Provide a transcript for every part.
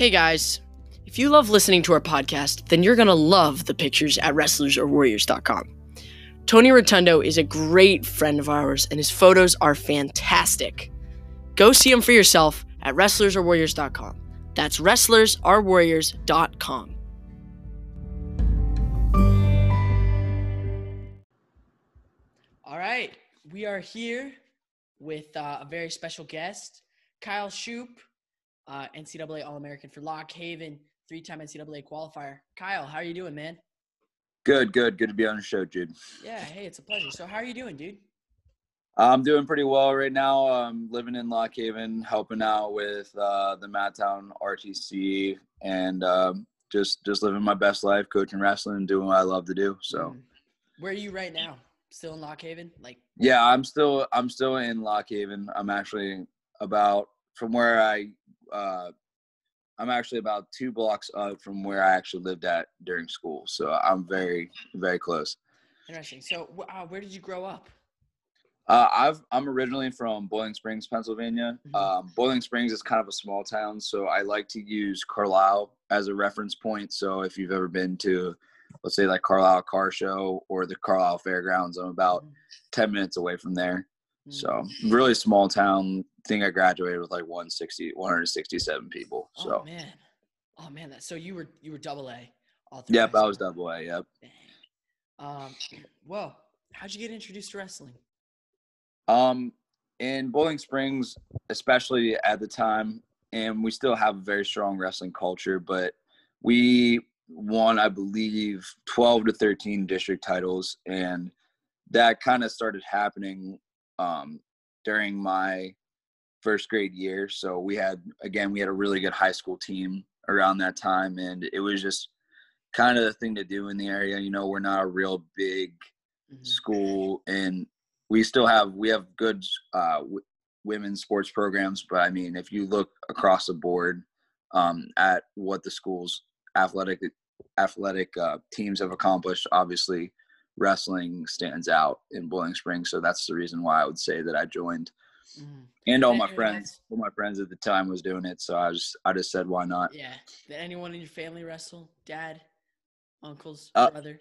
Hey guys, if you love listening to our podcast, then you're going to love the pictures at wrestlersorwarriors.com. Tony Rotundo is a great friend of ours, and his photos are fantastic. Go see him for yourself at wrestlersorwarriors.com. That's wrestlersorwarriors.com. All right, we are here with uh, a very special guest, Kyle Shoop, uh, NCAA All American for Lock Haven, three time NCAA qualifier. Kyle, how are you doing, man? Good, good, good to be on the show, Jude. Yeah, hey, it's a pleasure. So, how are you doing, dude? I'm doing pretty well right now. I'm living in Lock Haven, helping out with uh, the Mat Town RTC, and um, just just living my best life, coaching wrestling, and doing what I love to do. So, Mm. Where are you right now? Still in Lock Haven? Like, yeah, I'm still I'm still in Lock Haven. I'm actually about from where I uh, I'm actually about two blocks up from where I actually lived at during school. So I'm very very close. interesting. So, uh, where did you grow up? Uh, I've I'm originally from Boiling Springs, Pennsylvania. Mhm. Um, Boiling Springs is kind of a small town, so I like to use Carlisle as a reference point. So if you've ever been to, let's say like Carlisle Car Show or the Carlisle Fairgrounds, I'm about Mhm. ten minutes away from there. Mm. So really small town. Thing I graduated with like 160, 167 people. oh So man, oh man. That so you were you were double A. All through yep, I was double A. Yep. Dang. Um, well, how'd you get introduced to wrestling? Um, in Boiling Springs, especially at the time, and we still have a very strong wrestling culture, but we won, I believe, 12 to 13 district titles. And that kind of started happening um, during my first grade year. So we had, again, we had a really good high school team around that time. And it was just kind of the thing to do in the area. You know, we're not a real big Mhm. school and we still have we have good uh, w- women's sports programs but i mean if you look across the board um, at what the school's athletic athletic uh, teams have accomplished obviously wrestling stands out in Boiling Springs so that's the reason why i would say that i joined Mhm. and all my friends all my friends at the time was doing it so i just i just said why not Yeah. Did anyone in your family wrestle? Dad, uncles, Uh, brother?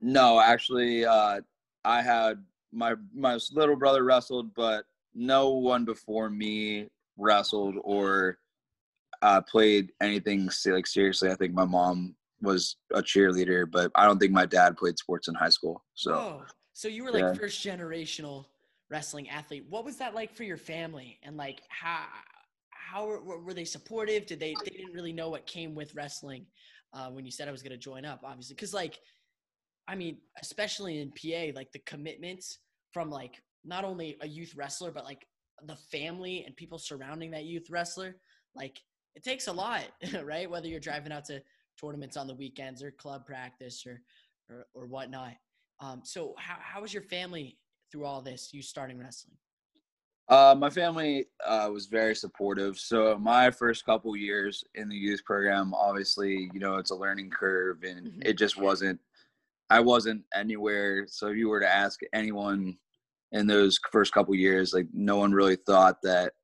No, actually, uh, I had my my little brother wrestled, but no one before me wrestled or uh, played anything like seriously. I think my mom was a cheerleader, but I don't think my dad played sports in high school. So Whoa. So you were like yeah. first generational wrestling athlete. What was that like for your family? And like how how were, were- were they supportive? Did they they didn't really know what came with wrestling uh, when you said I was going to join up? Obviously, because like I mean, especially in PA, like the commitments from like not only a youth wrestler but like the family and people surrounding that youth wrestler, like it takes a lot, right? Whether you're driving out to tournaments on the weekends or club practice or or, or whatnot. Um, so how how was your family through all this? You starting wrestling? Uh, my family uh, was very supportive. So my first couple years in the youth program, obviously, you know, it's a learning curve, and Mhm. it just wasn't. I wasn't anywhere. So if you were to ask anyone in those first couple years, like no one really thought that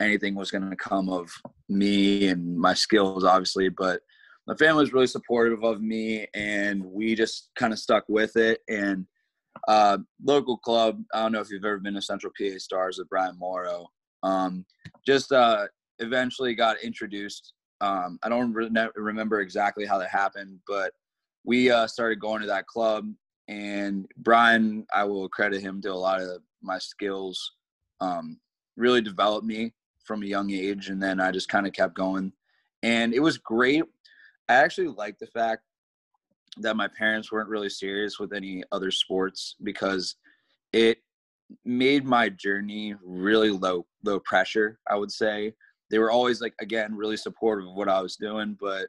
anything was going to come of me and my skills, obviously. But my family was really supportive of me, and we just kind of stuck with it. And uh, local club. I don't know if you've ever been to Central PA Stars with Brian Morrow. Um, just uh, eventually got introduced. Um, I don't re- remember exactly how that happened, but we uh, started going to that club. And Brian, I will credit him to a lot of my skills. Um, really developed me from a young age, and then I just kind of kept going. And it was great. I actually like the fact that my parents weren't really serious with any other sports because it made my journey really low low pressure i would say. They were always like again really supportive of what i was doing but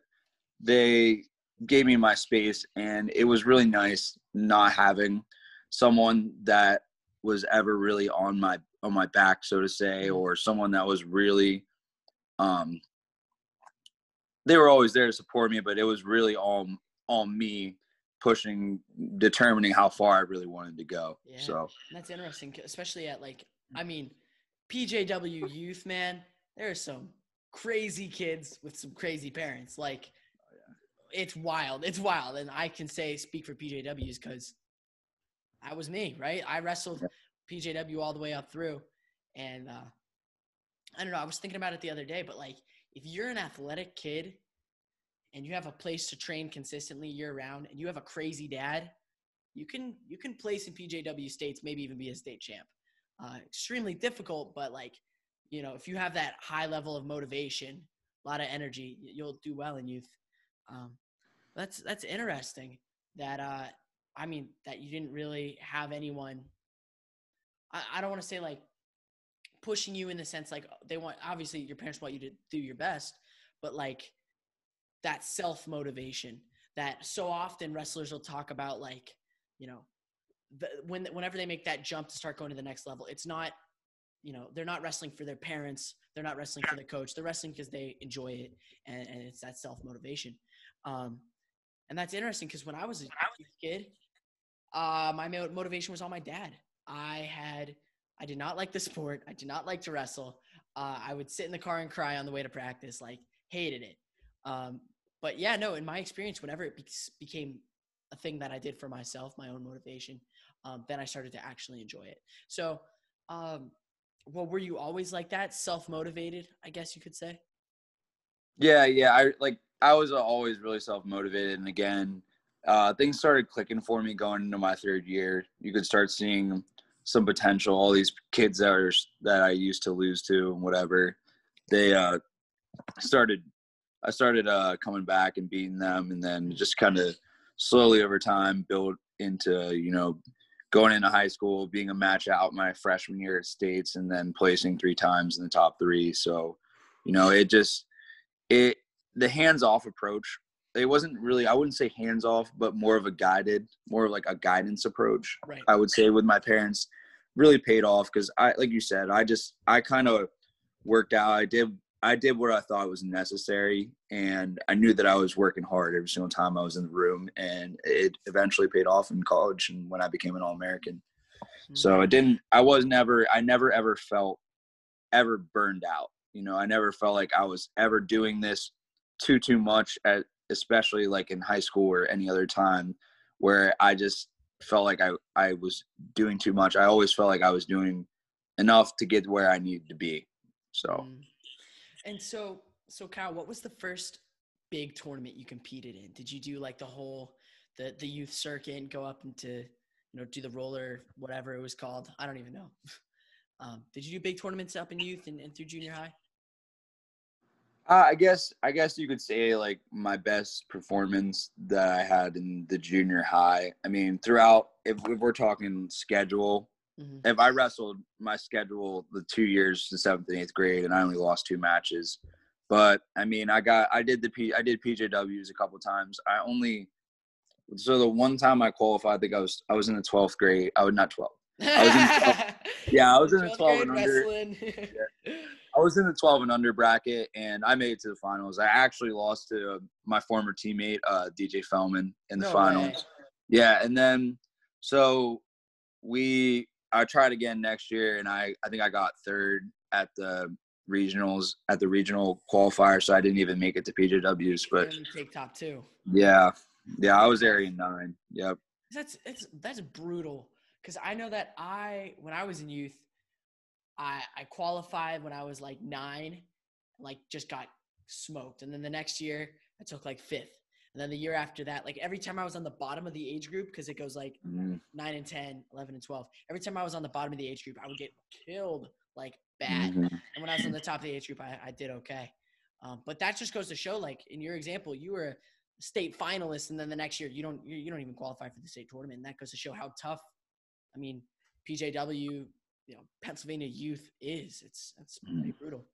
they gave me my space and it was really nice not having someone that was ever really on my on my back so to say or someone that was really um they were always there to support me but it was really all on me pushing determining how far i really wanted to go Yeah. so that's interesting, especially at like I mean, PJW youth man. There are some crazy kids with some crazy parents. Like, oh, yeah. it's wild. It's wild. And I can say, speak for PJWs because that was me, right? I wrestled PJW all the way up through. And uh, I don't know. I was thinking about it the other day, but like, if you're an athletic kid and you have a place to train consistently year round and you have a crazy dad, you can you can place in PJW states, maybe even be a state champ. Uh, extremely difficult, but like you know, if you have that high level of motivation, a lot of energy, you'll do well in youth. Um, that's that's interesting. That uh, I mean, that you didn't really have anyone. I, I don't want to say like pushing you in the sense like they want. Obviously, your parents want you to do your best, but like that self motivation that so often wrestlers will talk about like you know the, when whenever they make that jump to start going to the next level it's not you know they're not wrestling for their parents they're not wrestling for the coach they're wrestling because they enjoy it and, and it's that self motivation um, and that's interesting because when i was a kid uh, my motivation was all my dad i had i did not like the sport i did not like to wrestle uh, i would sit in the car and cry on the way to practice like hated it um, but yeah no in my experience whenever it be- became a thing that i did for myself my own motivation um, then i started to actually enjoy it so um, well, were you always like that, self motivated? I guess you could say. Yeah, yeah. I like I was always really self motivated, and again, uh, things started clicking for me going into my third year. You could start seeing some potential. All these kids that are that I used to lose to and whatever, they uh, started. I started uh, coming back and beating them, and then just kind of slowly over time built into you know going into high school, being a match out my freshman year at States, and then placing three times in the top three. So, you know, it just it the hands off approach. It wasn't really I wouldn't say hands off, but more of a guided, more like a guidance approach. Right. I would say with my parents really paid off because I like you said I just I kind of worked out. I did I did what I thought was necessary, and I knew that I was working hard every single time I was in the room, and it eventually paid off in college and when I became an All American. Mm-hmm. So I didn't. I was never. I never ever felt ever burned out. You know, I never felt like I was ever doing this too too much, at, especially like in high school or any other time, where I just felt like I I was doing too much. I always felt like I was doing enough to get where I needed to be. So. Mm and so, so Kyle, what was the first big tournament you competed in? Did you do like the whole the the youth circuit and go up into you know do the roller whatever it was called? I don't even know. Um, did you do big tournaments up in youth and, and through junior high? Uh, I guess I guess you could say like my best performance that I had in the junior high. I mean, throughout if, if we're talking schedule, Mm-hmm. If I wrestled my schedule the two years, the seventh and eighth grade, and I only lost two matches, but I mean, I got I did the P I did PJWs a couple times. I only so the one time I qualified, I think I was I was in the twelfth grade. I was not twelve. I was in 12, yeah, I was in the twelve and under. yeah. I was in the twelve and under bracket, and I made it to the finals. I actually lost to my former teammate uh, DJ Feldman in the no finals. Way. Yeah, and then so we I tried again next year, and I I think I got third at the regionals at the regional qualifier, so I didn't even make it to PJWs. But take top two. Yeah, yeah, I was area nine. Yep. That's it's that's brutal because I know that I when I was in youth, I I qualified when I was like nine, like just got smoked, and then the next year I took like fifth. And then the year after that, like every time I was on the bottom of the age group, because it goes like mm-hmm. 9 and 10, 11 and 12, every time I was on the bottom of the age group, I would get killed like bad. Mm-hmm. And when I was on the top of the age group, I, I did okay. Um, but that just goes to show, like in your example, you were a state finalist, and then the next year you don't you, you don't even qualify for the state tournament. And that goes to show how tough. I mean, PJW, you know, Pennsylvania youth is. It's it's pretty mm-hmm. brutal.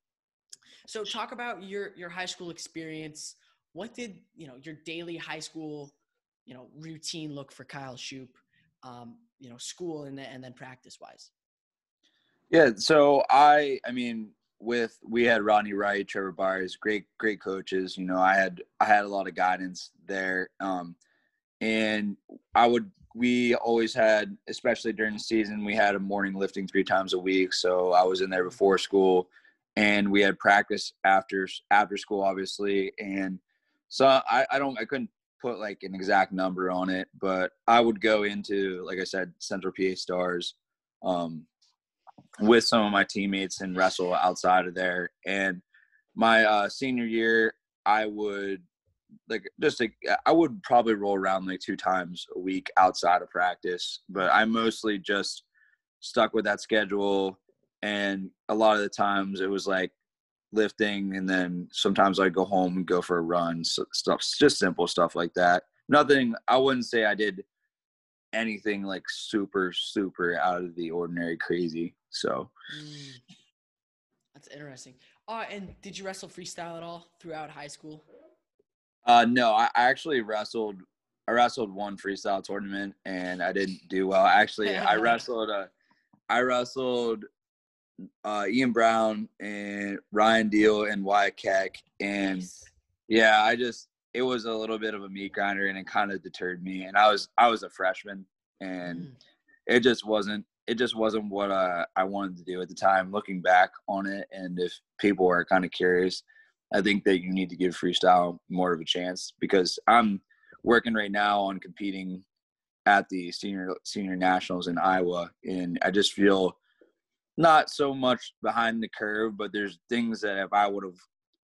So talk about your your high school experience what did you know your daily high school you know routine look for Kyle Shoop, um, you know school and then and then practice wise? Yeah, so I I mean with we had Rodney Wright, Trevor Byers, great great coaches. You know, I had I had a lot of guidance there, um, and I would we always had, especially during the season, we had a morning lifting three times a week. So I was in there before school and we had practice after after school, obviously. And so I, I don't I couldn't put like an exact number on it, but I would go into like I said, Central PA Stars, um, with some of my teammates and wrestle outside of there. And my uh, senior year, I would like just like I would probably roll around like two times a week outside of practice, but I mostly just stuck with that schedule. And a lot of the times it was like lifting, and then sometimes I'd go home and go for a run, so stuff, just simple stuff like that. Nothing. I wouldn't say I did anything like super super out of the ordinary crazy. So mm, that's interesting. Uh, and did you wrestle freestyle at all throughout high school? Uh, no, I, I actually wrestled. I wrestled one freestyle tournament and I didn't do well. Actually, I wrestled. Uh, I wrestled uh, Ian Brown and Ryan Deal and Wyatt Keck, and nice. yeah, I just it was a little bit of a meat grinder and it kind of deterred me. And I was I was a freshman and mm. it just wasn't it just wasn't what uh, I wanted to do at the time. Looking back on it, and if people are kind of curious, I think that you need to give freestyle more of a chance because I'm working right now on competing at the senior senior nationals in Iowa, and I just feel not so much behind the curve, but there's things that if I would have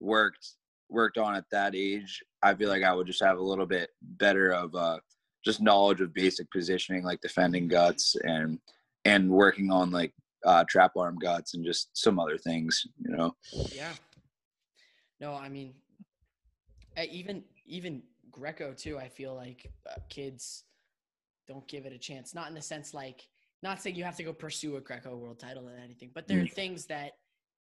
worked worked on at that age, I feel like I would just have a little bit better of uh, just knowledge of basic positioning, like defending guts and and working on like uh, trap arm guts and just some other things, you know. Yeah. No, I mean, even even Greco too. I feel like uh, kids don't give it a chance. Not in the sense like, not saying you have to go pursue a Greco world title and anything, but there are mm. things that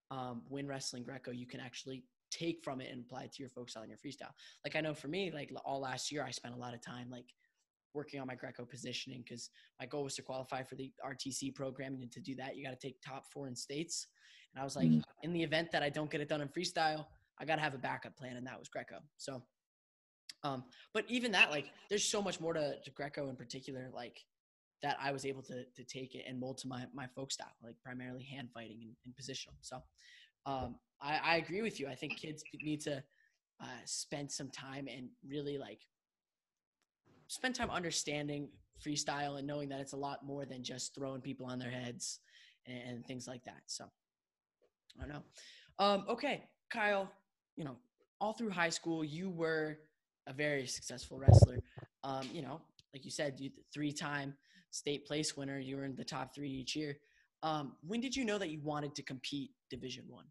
um, when wrestling Greco, you can actually take from it and apply it to your folk style and your freestyle. Like I know for me, like all last year, I spent a lot of time like working on my Greco positioning because my goal was to qualify for the RTC program. And to do that, you got to take top four in states. And I was like, mm. in the event that I don't get it done in freestyle, I got to have a backup plan. And that was Greco. So, um, but even that, like, there's so much more to, to Greco in particular, like, that I was able to, to take it and mold to my, my folk style, like primarily hand fighting and, and positional. So, um, I, I agree with you. I think kids need to uh, spend some time and really like spend time understanding freestyle and knowing that it's a lot more than just throwing people on their heads and, and things like that. So I don't know. Um, okay, Kyle, you know, all through high school, you were a very successful wrestler. Um, you know, like you said, you three-time state place winner. You were in the top three each year. Um, when did you know that you wanted to compete Division One?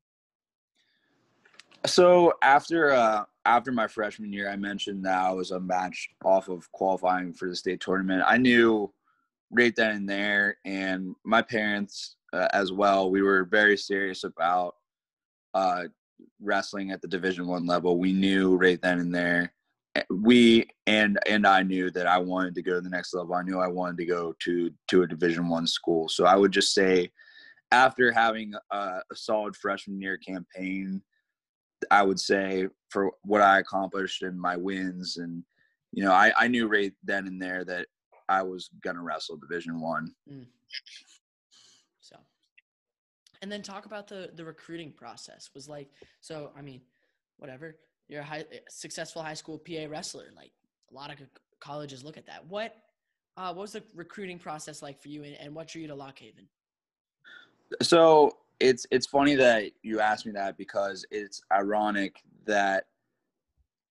So after uh, after my freshman year, I mentioned that I was a match off of qualifying for the state tournament. I knew right then and there, and my parents uh, as well. We were very serious about uh, wrestling at the Division One level. We knew right then and there. Eh, we and and I knew that I wanted to go to the next level. I knew I wanted to go to to a Division One school. So I would just say, after having a, a solid freshman year campaign I would say for what I accomplished and my wins, and you know, I, I knew right then and there that I was gonna wrestle Division One. And then talk about the the recruiting process. Was like, so I mean, whatever. You're a high, successful high school PA wrestler. Like a lot of colleges look at that. What uh, what was the recruiting process like for you, and, and what drew you to Lock Haven? So it's it's funny that you asked me that because it's ironic that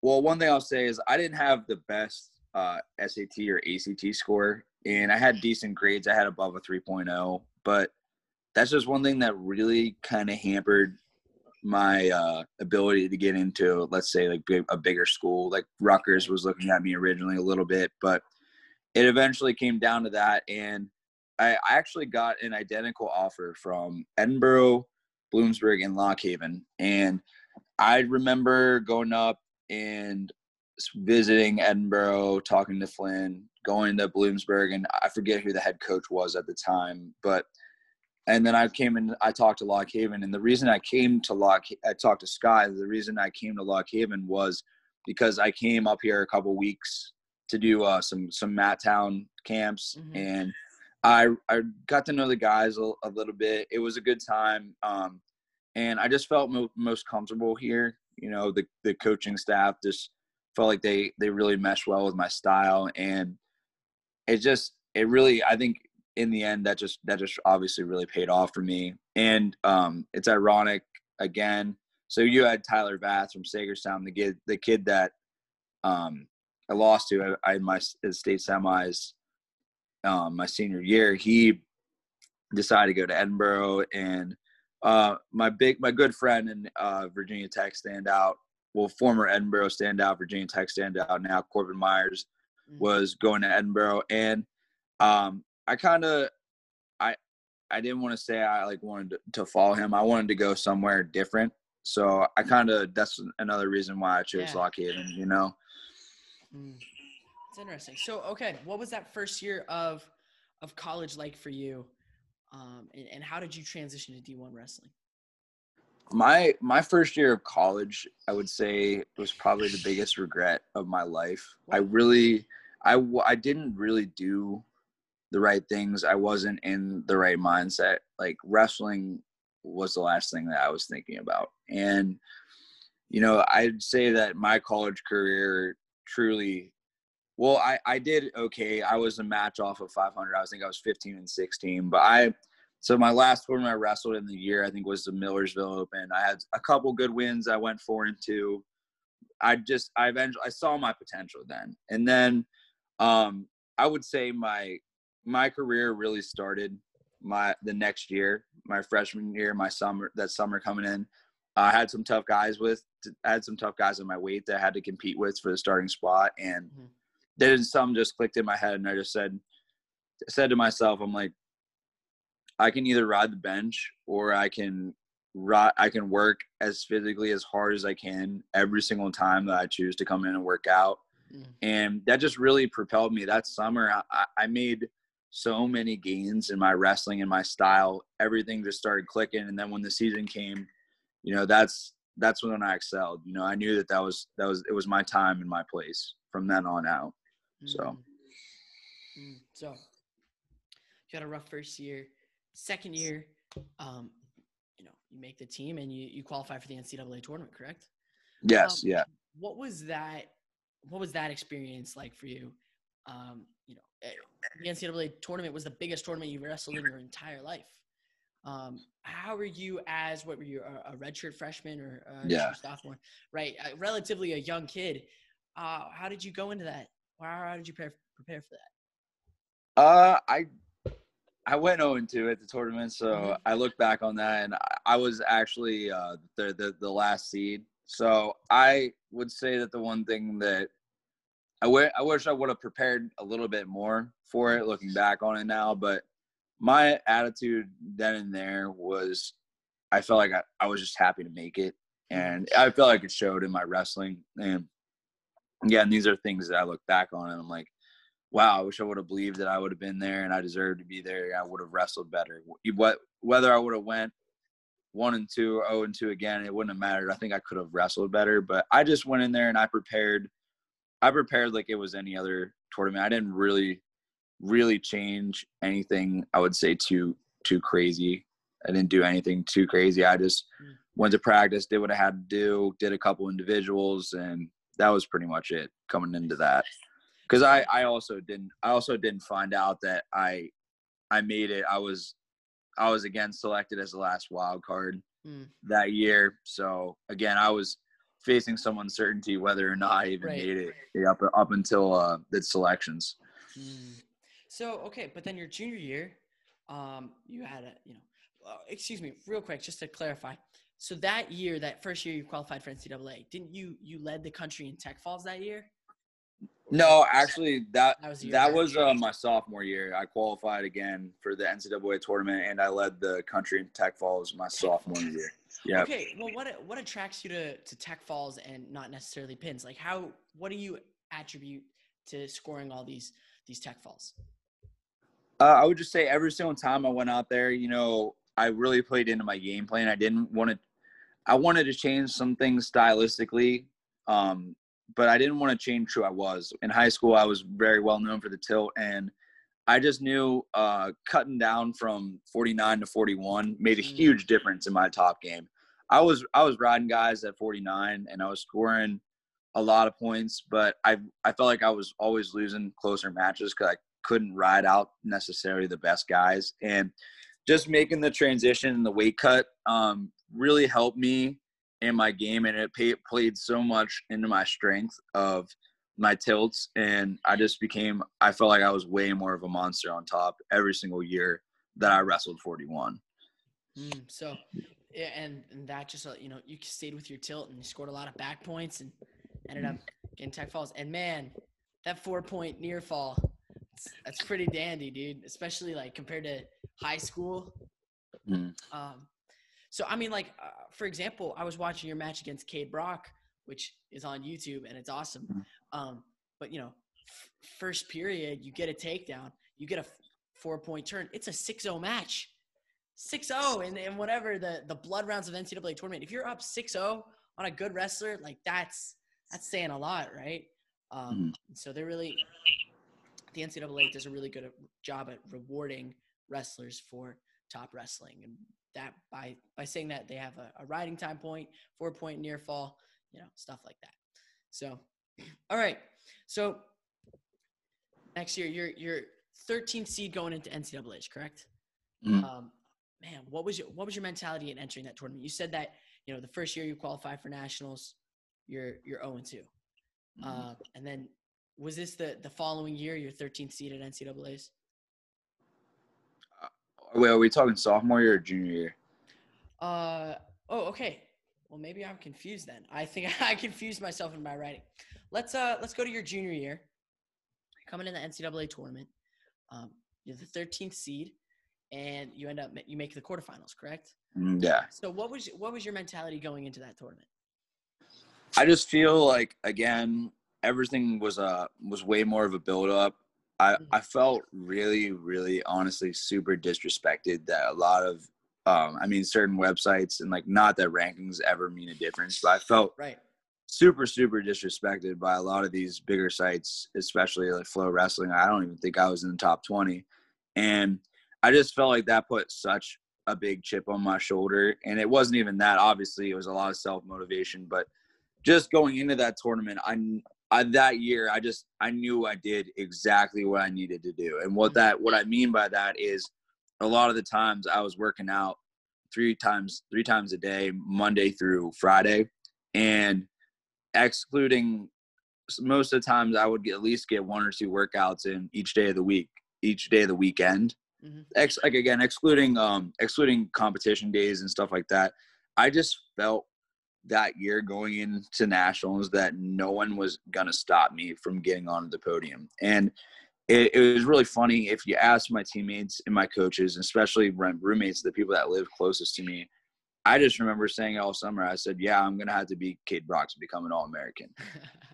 well one thing i'll say is i didn't have the best uh, sat or act score and i had decent grades i had above a 3.0 but that's just one thing that really kind of hampered my uh, ability to get into let's say like a bigger school like Rutgers was looking at me originally a little bit but it eventually came down to that and I, actually got an identical offer from Edinboro, Bloomsburg, and Lock Haven. And I remember going up and visiting Edinboro, talking to Flynn, going to Bloomsburg, and I forget who the head coach was at the time, but and then I came and I talked to Lock Haven, and the reason I came to Lock, I talked to Sky. The reason I came to Lock Haven was because I came up here a couple weeks to do uh, some some Mat Town camps, mm-hmm. and I I got to know the guys a, a little bit. It was a good time. Um, and I just felt mo- most comfortable here. You know, the the coaching staff just felt like they they really meshed well with my style, and it just it really I think in the end that just that just obviously really paid off for me. And um, it's ironic again. So you had Tyler vath from Saegertown, the kid the kid that um, I lost to I, I my state semis um, my senior year. He decided to go to Edinboro and uh, my big my good friend and uh, Virginia Tech standout, well former Edinboro standout, Virginia Tech standout now Corbin Myers mm-hmm. was going to Edinboro and um, I kind of I I didn't want to say I like wanted to, to, follow him. I wanted to go somewhere different. So I kind of that's another reason why I chose yeah. Lock Haven. You know. Mm. It's interesting. So okay, what was that first year of of college like for you? Um, and, and how did you transition to D1 wrestling? My my first year of college, I would say, was probably the biggest regret of my life. I really, I I didn't really do the right things. I wasn't in the right mindset. Like wrestling was the last thing that I was thinking about. And you know, I'd say that my college career truly well, I, I did okay. I was a match off of 500. I think I was 15 and 16. But I, so my last tournament I wrestled in the year, I think was the Millersville Open. I had a couple good wins. I went four and two. I just, I eventually, I saw my potential then. And then um, I would say my, my career really started my, the next year, my freshman year, my summer, that summer coming in. I had some tough guys with, I had some tough guys in my weight that I had to compete with for the starting spot. And, mm-hmm then some just clicked in my head and I just said said to myself, I'm like, I can either ride the bench or I can ride, I can work as physically as hard as I can every single time that I choose to come in and work out. Mm. And that just really propelled me. That summer, I, I made so many gains in my wrestling and my style. Everything just started clicking. And then when the season came, you know, that's that's when I excelled. You know, I knew that that was that was it was my time and my place from then on out. So, mm-hmm. mm. so you had a rough first year. Second year, um, you know, you make the team and you you qualify for the NCAA tournament, correct? Yes. Um, yeah. What was that? What was that experience like for you? Um, the NCAA tournament was the biggest tournament you've wrestled in your entire life. Um, how were you as what were you a, a redshirt freshman or a yeah. sophomore? Right, uh, relatively a young kid. Uh, how did you go into that how, how did you prepare, prepare for that? Uh, I I went 0 2 at the tournament, so mm-hmm. I look back on that, and I was actually uh, the, the the last seed. So I would say that the one thing that I, w- I wish I would have prepared a little bit more for it, looking back on it now. But my attitude then and there was, I felt like I, I was just happy to make it, and I felt like it showed in my wrestling. And again, these are things that I look back on and I'm like, wow, I wish I would have believed that I would have been there and I deserved to be there. I would have wrestled better. What whether I would have went one and two or oh and two again, it wouldn't have mattered. I think I could have wrestled better, but I just went in there and I prepared. I prepared like it was any other tournament. I didn't really, really change anything. I would say too too crazy. I didn't do anything too crazy. I just mm. went to practice, did what I had to do, did a couple individuals, and that was pretty much it coming into that. Because I I also didn't I also didn't find out that I I made it. I was I was again selected as the last wild card mm. that year. So again, I was facing some uncertainty whether or not I even right. made it up up until uh, the selections. Mm. So okay, but then your junior year, um, you had a you know, uh, excuse me, real quick, just to clarify, so that year, that first year you qualified for NCAA, didn't you you led the country in Tech Falls that year? No, actually, that that was, that was uh, my sophomore year. I qualified again for the NCAA tournament, and I led the country in Tech Falls my sophomore year. Yeah. Okay. Well, what what attracts you to to Tech Falls and not necessarily pins? Like, how what do you attribute to scoring all these these Tech Falls? Uh, I would just say every single time I went out there, you know, I really played into my game plan. I didn't want to. I wanted to change some things stylistically, um, but I didn't want to change who I was. In high school, I was very well known for the tilt, and I just knew uh, cutting down from 49 to 41 made a mm. huge difference in my top game. I was I was riding guys at 49 and I was scoring a lot of points, but I I felt like I was always losing closer matches because I couldn't ride out necessarily the best guys and just making the transition and the weight cut um, really helped me in my game and it pay, played so much into my strength of my tilts and I just became I felt like I was way more of a monster on top every single year that I wrestled 41. Mm, so and, and that just uh, you know you stayed with your tilt and you scored a lot of back points and ended up getting tech falls and man that four point near fall that's pretty dandy dude especially like compared to high school mm. um so i mean like uh, for example i was watching your match against Cade Brock which is on youtube and it's awesome. Mm. um but you know f- first period you get a takedown you get a f- four point turn. It's a 6-0 match. 6-0 and, and whatever the the blood rounds of ncaa tournament. If you're up 6-0 on a good wrestler like that's that's saying a lot right? Um mm. so they're really the NCAA does a really good job at rewarding wrestlers for top wrestling, and that by by saying that they have a, a riding time point, four point near fall, you know, stuff like that. So, all right, so next year you're you're 13th seed going into NCAA's, correct? Mm. Um, man, what was your what was your mentality in entering that tournament? You said that you know the first year you qualify for nationals, you're you're 0 and 2, mm-hmm. uh, and then was this the the following year, your 13th seed at NCAA's? Uh, wait, are we talking sophomore year or junior year? Uh oh, okay. Well, maybe I'm confused then. I think I confused myself in my writing. Let's uh let's go to your junior year. Coming in the NCAA tournament, um, you're the 13th seed, and you end up you make the quarterfinals, correct? Mm, yeah. So what was what was your mentality going into that tournament? I just feel like again everything was uh was way more of a build up. I mm-hmm. I felt really really honestly super disrespected that a lot of um I mean certain websites and like not that rankings ever mean a difference, but I felt right super super disrespected by a lot of these bigger sites, especially like Flow Wrestling. I don't even think I was in the top 20. And I just felt like that put such a big chip on my shoulder and it wasn't even that obviously it was a lot of self motivation but just going into that tournament I I, that year i just i knew i did exactly what i needed to do and what that what i mean by that is a lot of the times i was working out three times three times a day monday through friday and excluding most of the times i would get, at least get one or two workouts in each day of the week each day of the weekend mm-hmm. Ex, like again excluding um excluding competition days and stuff like that i just felt that year going into nationals that no one was going to stop me from getting onto the podium. And it, it, was really funny if you ask my teammates and my coaches, especially my roommates, the people that live closest to me. I just remember saying all summer, I said, "Yeah, I'm gonna have to beat Cade Brock to become an All American."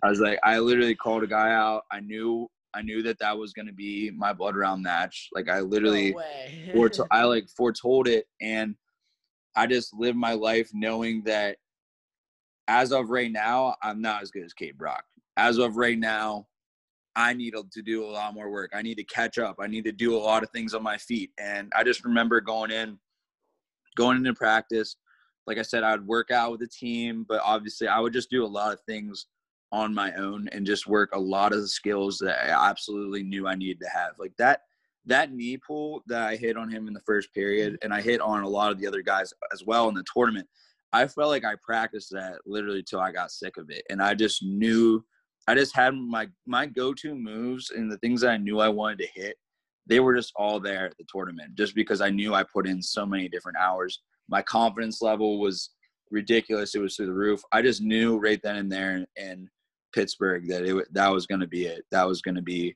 I was like, I literally called a guy out. I knew, I knew that that was gonna be my blood round match. Like I literally, no I like foretold it, and I just lived my life knowing that as of right now, I'm not as good as Cade Brock. As of right now, I need to do a lot more work. I need to catch up. I need to do a lot of things on my feet. And I just remember going in, going into practice. Like I said, I would work out with the team, but obviously I would just do a lot of things on my own and just work a lot of the skills that I absolutely knew I needed to have. Like that that knee pull that I hit on him in the first period, and I hit on a lot of the other guys as well in the tournament. I felt like I practiced that literally till I got sick of it, and I just knew I just had my my go-to moves and the things that I knew I wanted to hit. They were just all there at the tournament, just because I knew I put in so many different hours. My confidence level was ridiculous; it was through the roof. I just knew right then and there in Pittsburgh that it that was going to be it. That was going to be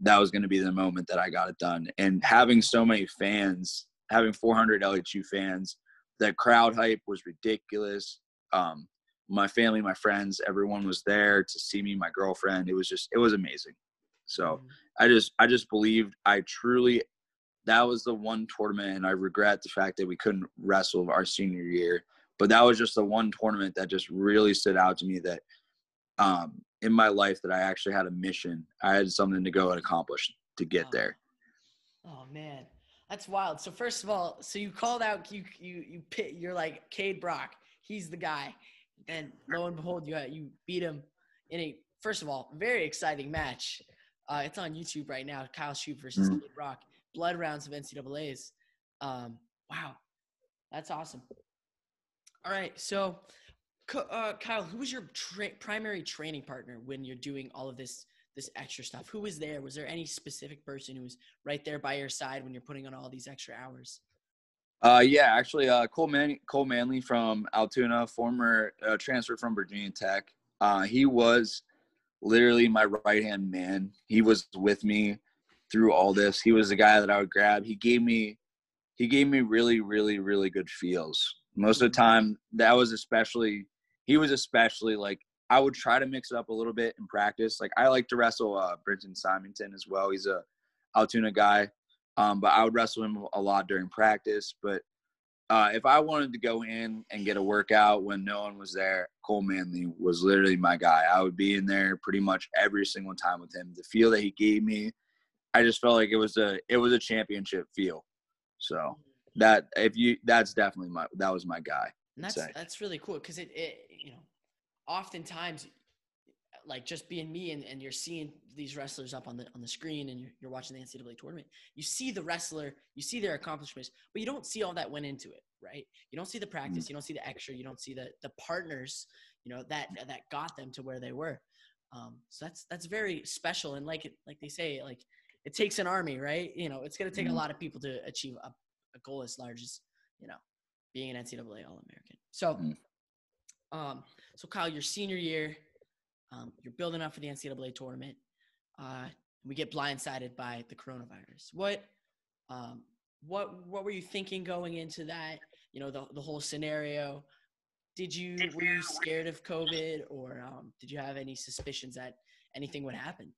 that was going to be the moment that I got it done. And having so many fans, having 400 LHU fans that crowd hype was ridiculous. Um, my family, my friends, everyone was there to see me, my girlfriend. It was just, it was amazing. So mm-hmm. I just, I just believed I truly, that was the one tournament, and I regret the fact that we couldn't wrestle our senior year. But that was just the one tournament that just really stood out to me that um, in my life that I actually had a mission. I had something to go and accomplish to get oh. there. Oh man, That's wild. So first of all, so you called out you you you pit you're like Cade Brock. He's the guy. Then lo and behold, you you beat him in a first of all very exciting match. Uh, it's on YouTube right now. Kyle Shoop versus mm-hmm. Cade Brock. Blood rounds of NCAA's. Um, wow, that's awesome. All right, so uh, Kyle, who was your tra- primary training partner when you're doing all of this this extra stuff? Who was there? Was there any specific person who was right there by your side when you're putting on all these extra hours? Uh, yeah, actually, uh, Cole, Man- Cole Manley from Altoona, former uh, transfer from Virginia Tech. Uh, he was literally my right hand man. He was with me through all this. He was the guy that I would grab. He gave me, he gave me really, really, really good feels. Most of the time, that was especially, he was especially like I would try to mix it up a little bit in practice. Like I like to wrestle uh, Brenton Simonton as well. He's a Altoona guy, um, but I would wrestle him a lot during practice. But uh, if I wanted to go in and get a workout when no one was there, Cole Manley was literally my guy. I would be in there pretty much every single time with him. The feel that he gave me, I just felt like it was a it was a championship feel. So that if you that's definitely my that was my guy. And that's that's really cool because it, it you know oftentimes like just being me and, and you're seeing these wrestlers up on the on the screen and you're, you're watching the NCAA tournament, you see the wrestler, you see their accomplishments, but you don't see all that went into it, right? You don't see the practice, mm-hmm. you don't see the extra, you don't see the the partners, you know, that that got them to where they were. Um, so that's that's very special and like it like they say, like it takes an army, right? You know, it's gonna take mm-hmm. a lot of people to achieve a, a goal as large as, you know, being an NCAA All American. So mm-hmm um, so Kyle, your senior year, um, you're building up for the NCAA tournament. Uh, we get blindsided by the coronavirus. What, um, what, what were you thinking going into that? You know, the the whole scenario. Did you were you scared of COVID, or um, did you have any suspicions that anything would happen?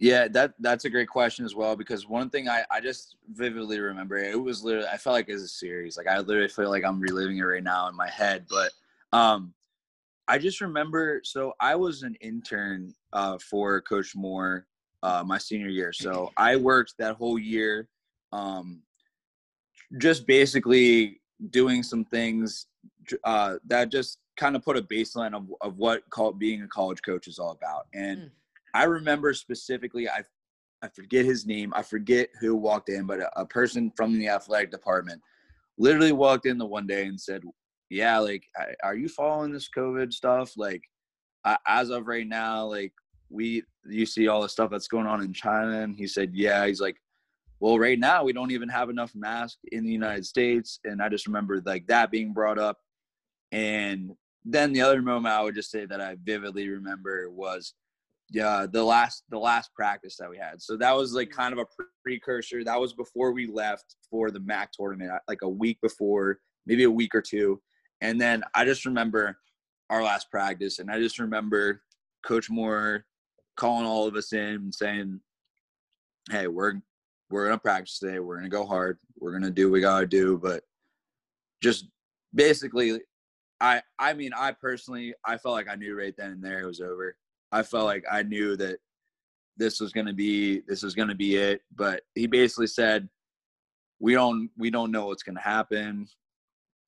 Yeah, that that's a great question as well because one thing I, I just vividly remember it was literally I felt like it was a series. Like I literally feel like I'm reliving it right now in my head. But um, I just remember, so I was an intern uh, for Coach Moore uh, my senior year. So I worked that whole year, um, just basically doing some things uh, that just kind of put a baseline of, of what call, being a college coach is all about. And mm. I remember specifically, I I forget his name, I forget who walked in, but a, a person from the athletic department literally walked in the one day and said, yeah, like, are you following this COVID stuff? Like, as of right now, like, we, you see all the stuff that's going on in China. And he said, yeah. He's like, well, right now we don't even have enough masks in the United States. And I just remember like that being brought up. And then the other moment I would just say that I vividly remember was yeah the last the last practice that we had so that was like kind of a precursor that was before we left for the mac tournament like a week before maybe a week or two and then I just remember our last practice, and I just remember Coach Moore calling all of us in and saying, "Hey, we're we're gonna practice today. We're gonna go hard. We're gonna do what we gotta do." But just basically, I I mean, I personally, I felt like I knew right then and there it was over. I felt like I knew that this was gonna be this was gonna be it. But he basically said, "We don't we don't know what's gonna happen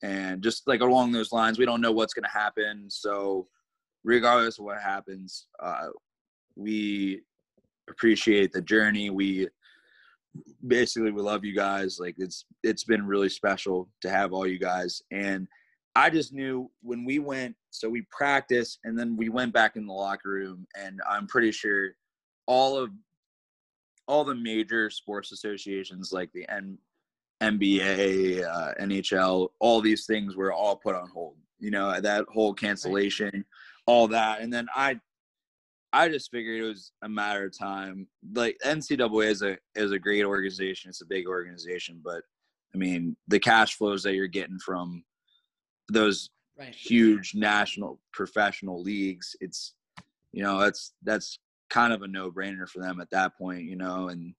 and just like along those lines we don't know what's going to happen. So regardless of what happens uh, we appreciate the journey. We basically we love you guys. Like it's it's been really special to have all you guys. And i just knew when we went so we practiced and then we went back in the locker room. And i'm pretty sure all of all the major sports associations like the N, NBA, uh, NHL, all these things were all put on hold. You know, that whole cancellation, all that, and then I, I just figured it was a matter of time. Like NCAA is a is a great organization. It's a big organization, but I mean the cash flows that you're getting from those right. huge national professional leagues, it's you know that's that's kind of a no brainer for them at that point. You know, and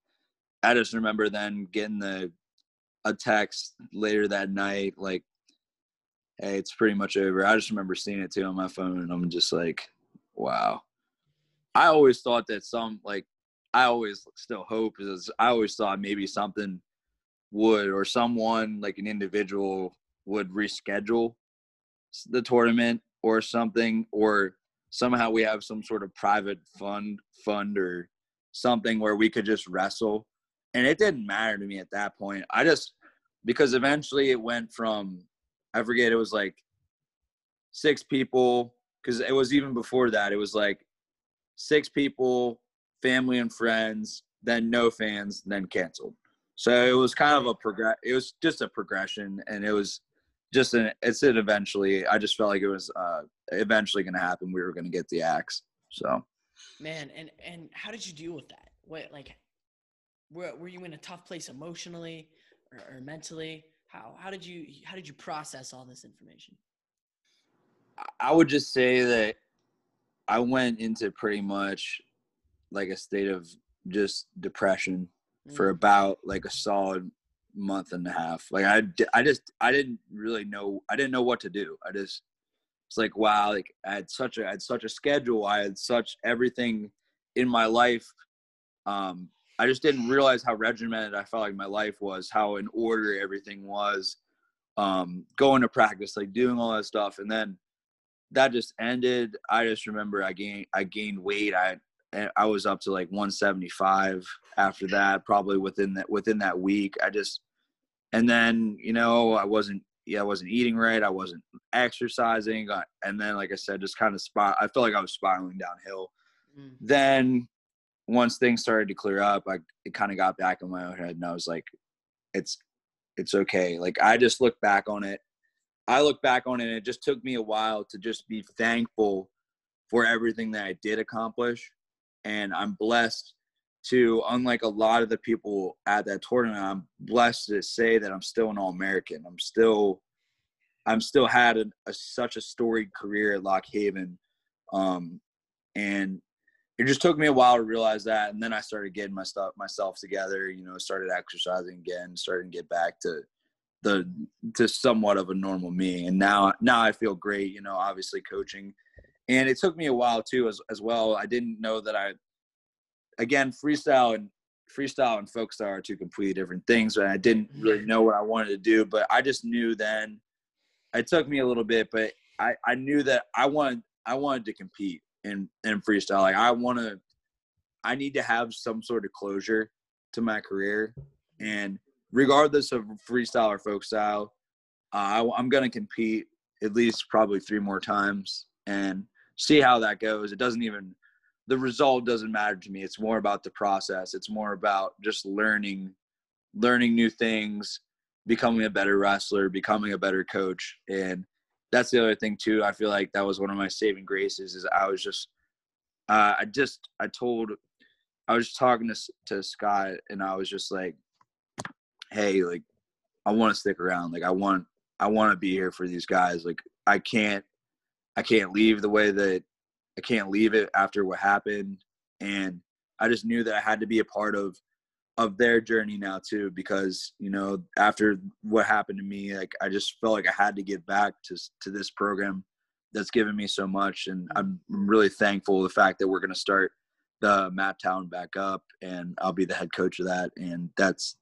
I just remember then getting the a text later that night like hey it's pretty much over. I just remember seeing it too on my phone and i'm just like wow. I always thought that some like i always still hope is i always thought maybe something would or someone like an individual would reschedule the tournament or something or somehow we have some sort of private fund fund or something where we could just wrestle and it didn't matter to me at that point. I just because eventually it went from i forget it was like six people because it was even before that it was like six people family and friends then no fans then canceled. So it was kind of a progress it was just a progression and it was just an it's it eventually i just felt like it was uh eventually going to happen. We were going to get the axe so. Man and and how did you deal with that? What like were, were you in a tough place emotionally or, or mentally how how did you how did you process all this information i would just say that i went into pretty much like a state of just depression mm. for about like a solid month and a half. Like I, I just, I didn't really know, I didn't know what to do. I just, it's like, wow, like I had such a, I had such a schedule. I had such everything in my life. Um, I just didn't realize how regimented I felt like my life was, how in order everything was. Um, going to practice, like doing all that stuff, and then that just ended. I just remember I gained, I gained weight. I, I was up to like 175 after that, probably within that within that week. I just and then you know I wasn't yeah I wasn't eating right. I wasn't exercising, and then like I said, just kind of spot. I felt like I was spiraling downhill. Mm. Then once things started to clear up, I it kind of got back in my own head, and I was like, it's it's okay. Like I just look back on it. I look back on it, and it just took me a while to just be thankful for everything that I did accomplish and I'm blessed to, unlike a lot of the people at that tournament, I'm blessed to say that I'm still an All American. I'm still, I'm still had a, a, such a storied career at Lock Haven, um, and it just took me a while to realize that. And then I started getting my stuff myself together. You know, started exercising again, started to get back to the to somewhat of a normal me. And now, now I feel great. You know, obviously coaching and it took me a while too as as well i didn't know that i again freestyle and freestyle and folk style are two completely different things and i didn't mm-hmm. really know what i wanted to do but i just knew then it took me a little bit but i i knew that i wanted i wanted to compete in in freestyle like i want to i need to have some sort of closure to my career and regardless of freestyle or folk style uh, I, i'm going to compete at least probably three more times and see how that goes. It doesn't even the result doesn't matter to me. It's more about the process. It's more about just learning learning new things, becoming a better wrestler, becoming a better coach. And that's the other thing too. I feel like that was one of my saving graces is I was just uh, I just I told I was talking to to Scott and I was just like hey, like I want to stick around. Like I want I want to be here for these guys. Like I can't I can't leave the way that I can't leave it after what happened. And I just knew that I had to be a part of of their journey now too because you know after what happened to me like i just felt like i had to give back to to this program that's given me so much and i'm really thankful the fact that we're going to start the Mat Town back up and i'll be the head coach of that and that's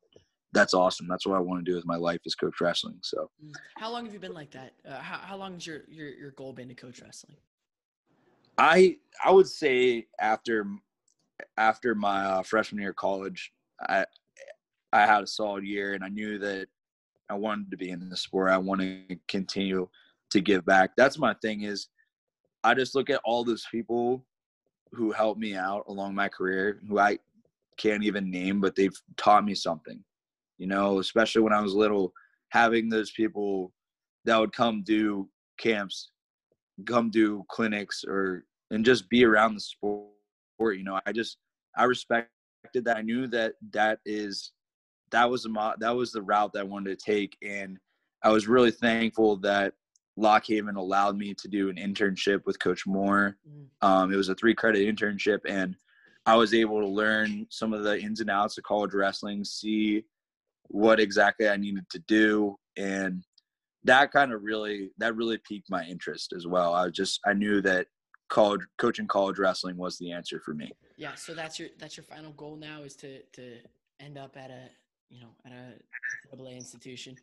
that's awesome. That's what I want to do with my life is coach wrestling. So, mm. how long have you been like that? Uh, how how long has your your your goal been to coach wrestling? I I would say after after my uh, freshman year of college, I I had a solid year, and I knew that I wanted to be in the sport. I want to continue to give back. That's my thing. Is I just look at all those people who helped me out along my career, who I can't even name, but they've taught me something you know, especially when I was little, having those people that would come do camps, come do clinics or and just be around the sport, you know, I just I respected that. I knew that that is that was a that was the route that I wanted to take and I was really thankful that Lock Haven allowed me to do an internship with Coach Moore. Mm. Um, it was a three credit internship, and I was able to learn some of the ins and outs of college wrestling, see what exactly I needed to do and that kind of really that really piqued my interest as well. I just I knew that college coaching college wrestling was the answer for me. Yeah, so that's your that's your final goal now is to to end up at a you know, at a double A institution?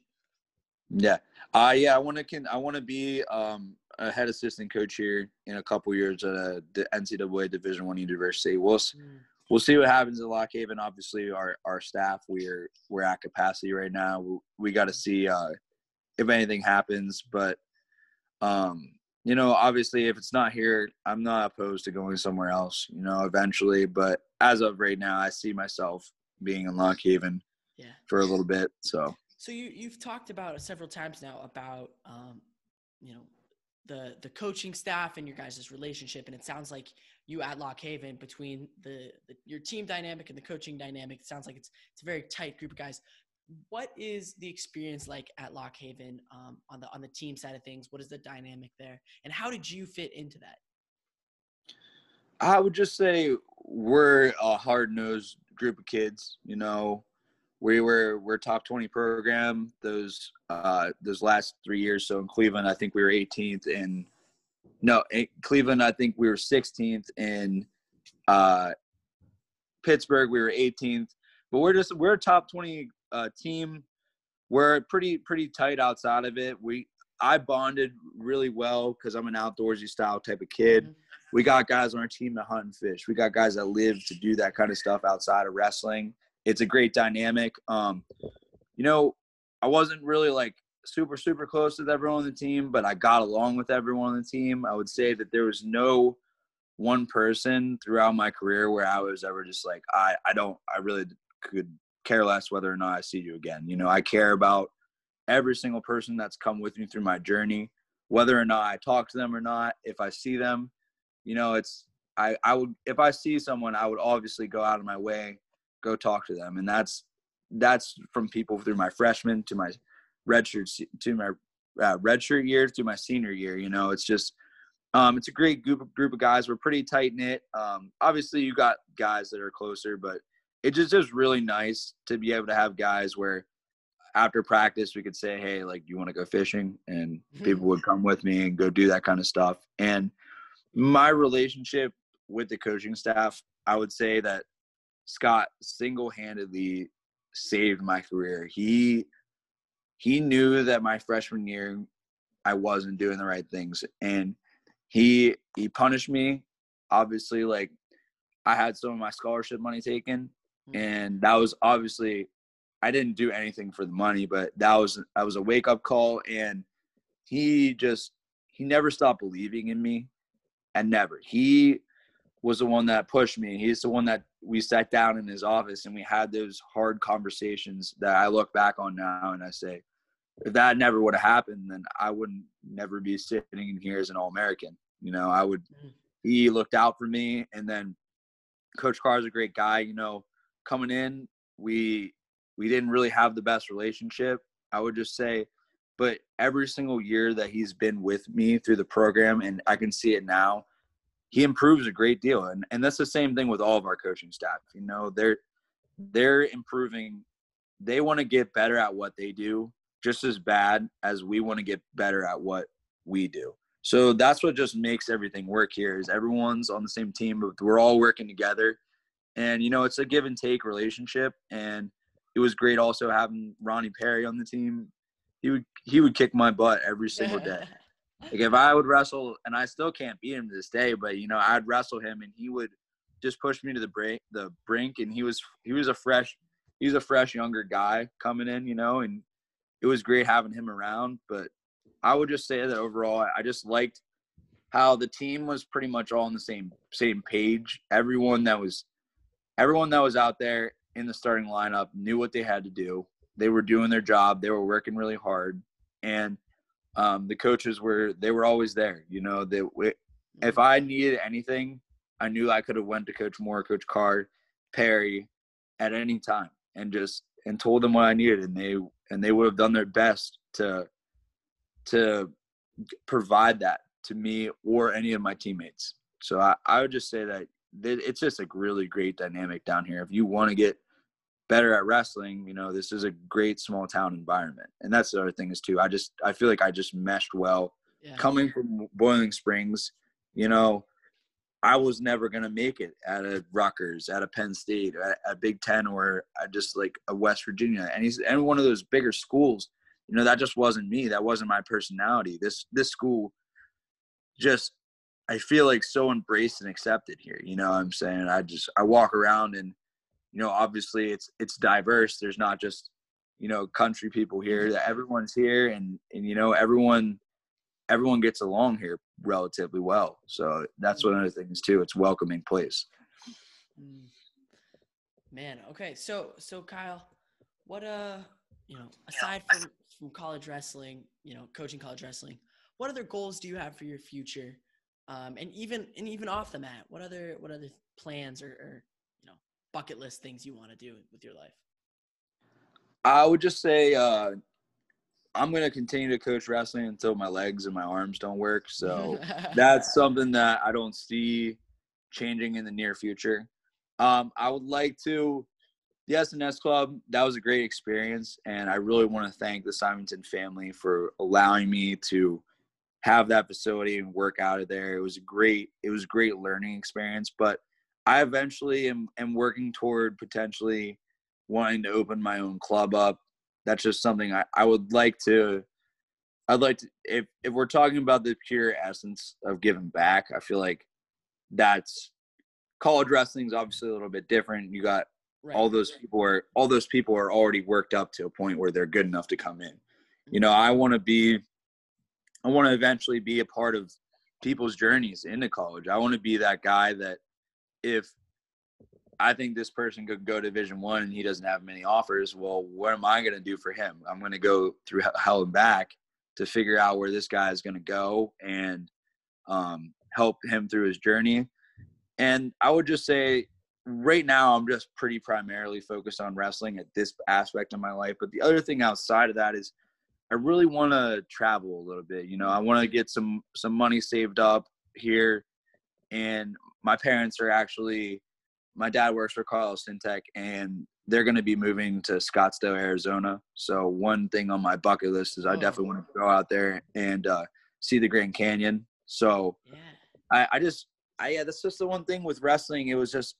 Yeah. Uh yeah, I want to can I want to be um a head assistant coach here in a couple years at a the NCAA Division 1 university. We'll mm. we'll see what happens at Lock Haven. Obviously our our staff we're we're at capacity right now. We, we got to see uh if anything happens, but um you know, obviously if it's not here, I'm not opposed to going somewhere else, you know, eventually, but as of right now, I see myself being in Lock Haven yeah. for a little bit, so so you you've talked about several times now about um, you know the the coaching staff and your guys' relationship, and it sounds like you at Lock Haven between the, the your team dynamic and the coaching dynamic, it sounds like it's it's a very tight group of guys. What is the experience like at Lock Haven um, on the on the team side of things? What is the dynamic there, and how did you fit into that? I would just say we're a hard nosed group of kids. You know, we were we're top 20 program those uh those last three years so in cleveland i think we were 18th in no in cleveland i think we were 16th in uh pittsburgh we were 18th but we're just we're a top 20 uh team we're pretty pretty tight outside of it we i bonded really well because i'm an outdoorsy style type of kid mm-hmm. we got guys on our team that hunt and fish we got guys that live to do that kind of stuff outside of wrestling it's a great dynamic. Um, you know, I wasn't really like super super close with everyone on the team, but I got along with everyone on the team. I would say that there was no one person throughout my career where I was ever just like I I don't I really could care less whether or not I see you again. You know, I care about every single person that's come with me through my journey, whether or not I talk to them or not. If I see them, you know, it's I I would if I see someone, I would obviously go out of my way go talk to them. And that's that's from people through my freshman to my redshirt to my uh, redshirt year to my senior year. You know, it's just um, it's a great group of, group of guys. We're pretty tight knit. Um, obviously, you got guys that are closer, but it just is really nice to be able to have guys where after practice we could say, "Hey, like, you want to go fishing?" and people would come with me and go do that kind of stuff. And my relationship with the coaching staff, I would say that Scott single-handedly saved my career. He he knew that my freshman year I wasn't doing the right things and he he punished me obviously like I had some of my scholarship money taken. And that was obviously I didn't do anything for the money but that was that was a wake up call and he just he never stopped believing in me and never he was the one that pushed me. He's the one that we sat down in his office and we had those hard conversations that I look back on now and I say, if that never would have happened, then I wouldn't never be sitting in here as an All American. You know, I would. Mm. He looked out for me, and then Coach Carr is a great guy. You know, coming in, we we didn't really have the best relationship. I would just say, but every single year that he's been with me through the program, and I can see it now he improves a great deal and and that's the same thing with all of our coaching staff you know they're they're improving they want to get better at what they do just as bad as we want to get better at what we do so that's what just makes everything work here is everyone's on the same team but we're all working together and you know it's a give and take relationship and it was great also having ronnie perry on the team he would he would kick my butt every single day Like if I would wrestle, and I still can't beat him to this day, but you know I'd wrestle him, and he would just push me to the brink, the brink, and he was he was a fresh, he was a fresh younger guy coming in, you know, and it was great having him around. But I would just say that overall, I just liked how the team was pretty much all on the same same page. Everyone that was everyone that was out there in the starting lineup knew what they had to do. They were doing their job. They were working really hard, and um, the coaches were they were always there. You know, that if. I needed anything, I knew I could have went to Coach Moore, Coach Carr, Perry, at any time, and just and told them what I needed, and they and they would have done their best to to provide that to me or any of my teammates. So I, I would just say that it's just a really great dynamic down here. If you want to get better at wrestling, you know, this is a great small town environment. And that's the other thing is too. I just I feel like I just meshed well yeah. coming from Boiling Springs, you know, I was never gonna make it at a Rutgers, at a Penn State, at a Big Ten, or uh, just like a West Virginia, and he's and one of those bigger schools. You know, that just wasn't me. That wasn't my personality. This this school just I feel like so embraced and accepted here. You know what I'm saying? I just I walk around and you know, obviously it's it's diverse. There's not just, you know, country people here. That everyone's here and and you know, everyone everyone gets along here relatively well. So that's one of the things too. It's welcoming place. Mm. Man, okay. So so Kyle, what uh, you know, aside from from college wrestling, you know, coaching college wrestling, what other goals do you have for your future? Um, and even and even off the mat, what other what other plans or, or you know bucket list things you want to do with your life? I would just say uh, I'm going to continue to coach wrestling until my legs and my arms don't work. So that's something that I don't see changing in the near future. Um, I would like to, the SNS Club, that was a great experience. And I really want to thank the Simonton family for allowing me to have that facility and work out of there. It was a great, it was a great learning experience. But I eventually am, am working toward potentially wanting to open my own club up that's just something I, I would like to I'd like to if if we're talking about the pure essence of giving back, I feel like that's college wrestling is obviously a little bit different. You got right. all those people are all those people are already worked up to a point where they're good enough to come in. You know, I want to be I want to eventually be a part of people's journeys into college. I want to be that guy that if I think this person could go to Division One and he doesn't have many offers. Well, what am I going to do for him? I'm going to go through hell and back to figure out where this guy is going to go and um, help him through his journey. And I would just say, right now, I'm just pretty primarily focused on wrestling at this aspect of my life. But the other thing outside of that is, I really want to travel a little bit. You know, I want to get some some money saved up here, and my parents are actually my dad works for Carlisle SynTec and they're going to be moving to Scottsdale, Arizona. So one thing on my bucket list is I oh. definitely want to go out there and uh, see the Grand Canyon. So yeah. I, I just, I, yeah, that's just the one thing with wrestling. It was just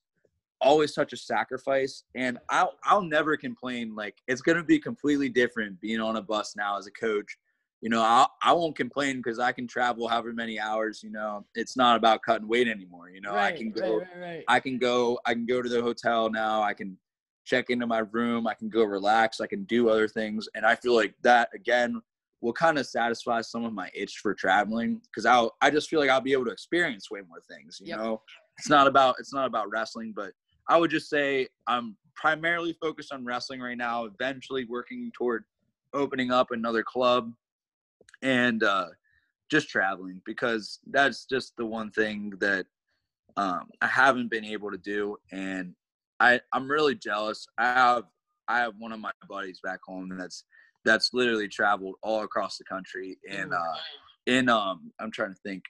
always such a sacrifice and I'll, I'll never complain. Like it's going to be completely different being on a bus now as a coach you know, I I won't complain because I can travel however many hours. You know, it's not about cutting weight anymore. You know, right, I can go, right, right, I can go, I can go to the hotel now. I can check into my room. I can go relax. I can do other things, and I feel like that again will kind of satisfy some of my itch for traveling because I I just feel like I'll be able to experience way more things. You yep. know, it's not about it's not about wrestling, but I would just say I'm primarily focused on wrestling right now. Eventually, working toward opening up another club and uh, just traveling because that's just the one thing that um, I haven't been able to do, and I I'm really jealous. I have I have one of my buddies back home that's that's literally traveled all across the country in uh in um I'm trying to think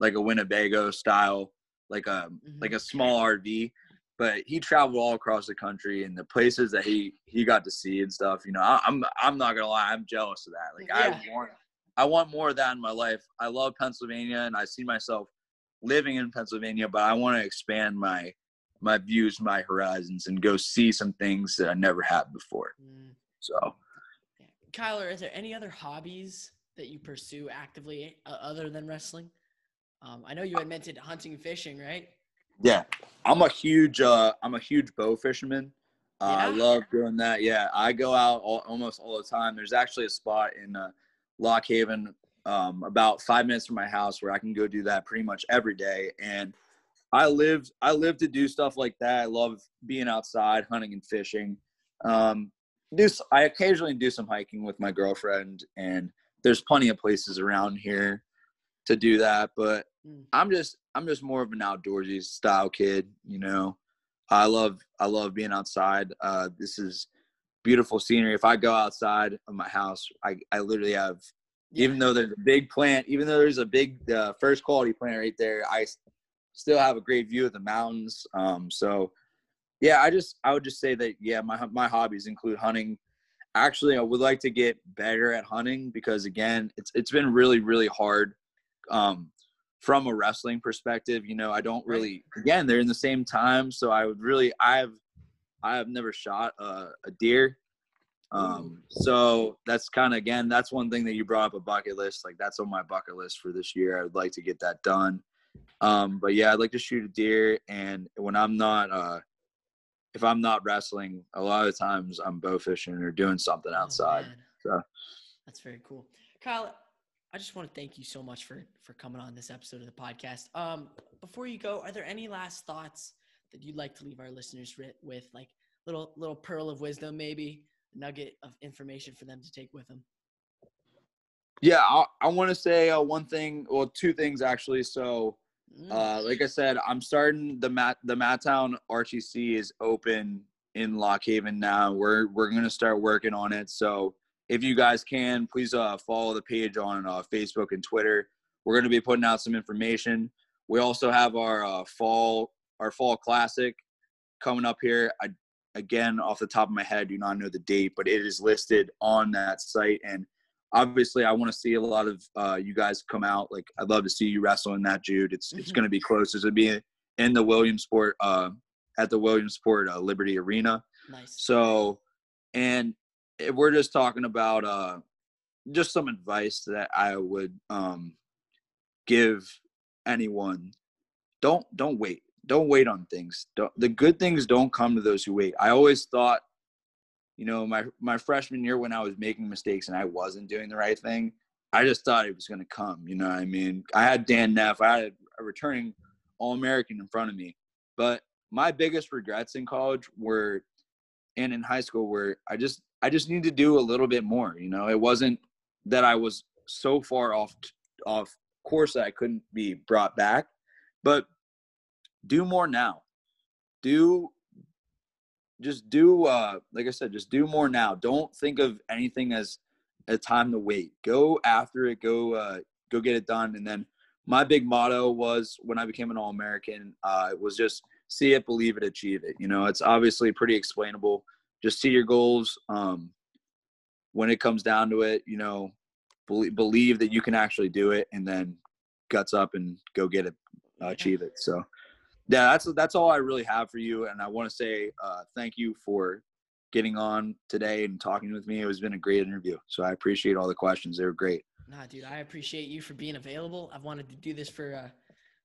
like a Winnebago style like a mm-hmm. like a small RV but he traveled all across the country and the places that he he got to see and stuff you know I, am I'm, I'm not gonna lie I'm jealous of that like yeah. I want I want more of that in my life. I love Pennsylvania and I see myself living in Pennsylvania, but I want to expand my my views, my horizons, and go see some things that I never had before. Mm. So, Kyler, is there any other hobbies that you pursue actively uh, other than wrestling? Um, I know you had mentioned hunting and fishing, right? Yeah, I'm a huge uh, I'm a huge bow fisherman. Uh, yeah. I love doing that. Yeah, I go out all, almost all the time. There's actually a spot in uh, Lock Haven, um, about five minutes from my house, where I can go do that pretty much every day. And I live I live to do stuff like that. I love being outside, hunting and fishing. Um, do I occasionally do some hiking with my girlfriend, and there's plenty of places around here to do that. But mm. I'm just I'm just more of an outdoorsy style kid, you know. I love I love being outside. Uh, this is beautiful scenery. If I go outside of my house, I, I literally have, yeah. even though there's a big plant, even though there's a big uh, first quality plant right there, I still have a great view of the mountains. Um, so yeah, I just, I would just say that, yeah, my, my hobbies include hunting. Actually, I would like to get better at hunting because again, it's, it's been really, really hard. Um, from a wrestling perspective, you know, I don't really. Again, they're in the same time, so I would really. I've I have never shot a, a deer. Um, so that's kind of again, that's one thing that you brought up a bucket list. Like that's on my bucket list for this year. I would like to get that done. Um, but yeah, I'd like to shoot a deer. And when I'm not, uh, if I'm not wrestling, a lot of times I'm bow fishing or doing something oh, outside. Oh, so that's very cool. Kyle, I just want to thank you so much for for coming on this episode of the podcast. Um, before you go, are there any last thoughts that you'd like to leave our listeners with, like little little pearl of wisdom, maybe nugget of information for them to take with them? Yeah, I, I want to say uh, one thing, well, two things actually. So, mm. uh, like I said, I'm starting the Mat the Mat Town RTC is open in Lock Haven now. We're we're gonna start working on it. So if you guys can, please uh, follow the page on uh, Facebook and Twitter. We're gonna be putting out some information. We also have our uh, fall our fall classic coming up here. I again off the top of my head do not know the date, but it is listed on that site and obviously I want to see a lot of uh, you guys come out. Like I'd love to see you wrestle in that, Jude. It's mm-hmm. it's going to be close. It's going to be in the Williamsport uh, at the Williamsport uh, Liberty Arena. Nice. So, and we're just talking about uh, just some advice that I would um, give anyone. Don't don't wait. Don't wait on things. Don't, the good things don't come to those who wait. I always thought you know, my my freshman year when I was making mistakes and I wasn't doing the right thing, I just thought it was going to come. You know, I mean, I had Dan Neff, I had a returning All American in front of me, but my biggest regrets in college were, and in high school, were I just I just need to do a little bit more. You know, it wasn't that I was so far off off course that I couldn't be brought back, but do more now. Do just do uh like i said just do more now. Don't think of anything as a time to wait. Go after it. Go uh go get it done. And then my big motto was when i became an all-american uh it was just see it believe it achieve it. You know it's obviously pretty explainable just see your goals um when it comes down to it you know believe, believe that you can actually do it and then guts up and go get it uh, achieve it so yeah, that's that's all I really have for you, and I want to say uh, thank you for getting on today and talking with me. It has been a great interview, so I appreciate all the questions. They were great. Nah, dude, I appreciate you for being available. I've wanted to do this for uh,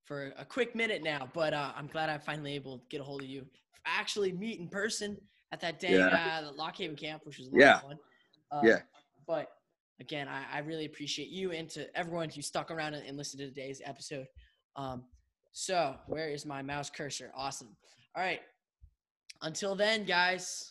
for a quick minute now, but uh, I'm glad I finally able to get a hold of you. Actually, meet in person at that day yeah. uh, Lock Haven camp, which was a lot yeah. of fun. Uh, yeah. But again, I, I, really appreciate you and to everyone who stuck around and, and listened to today's episode. Um, so, where is my mouse cursor? Awesome. All right. Until then, guys,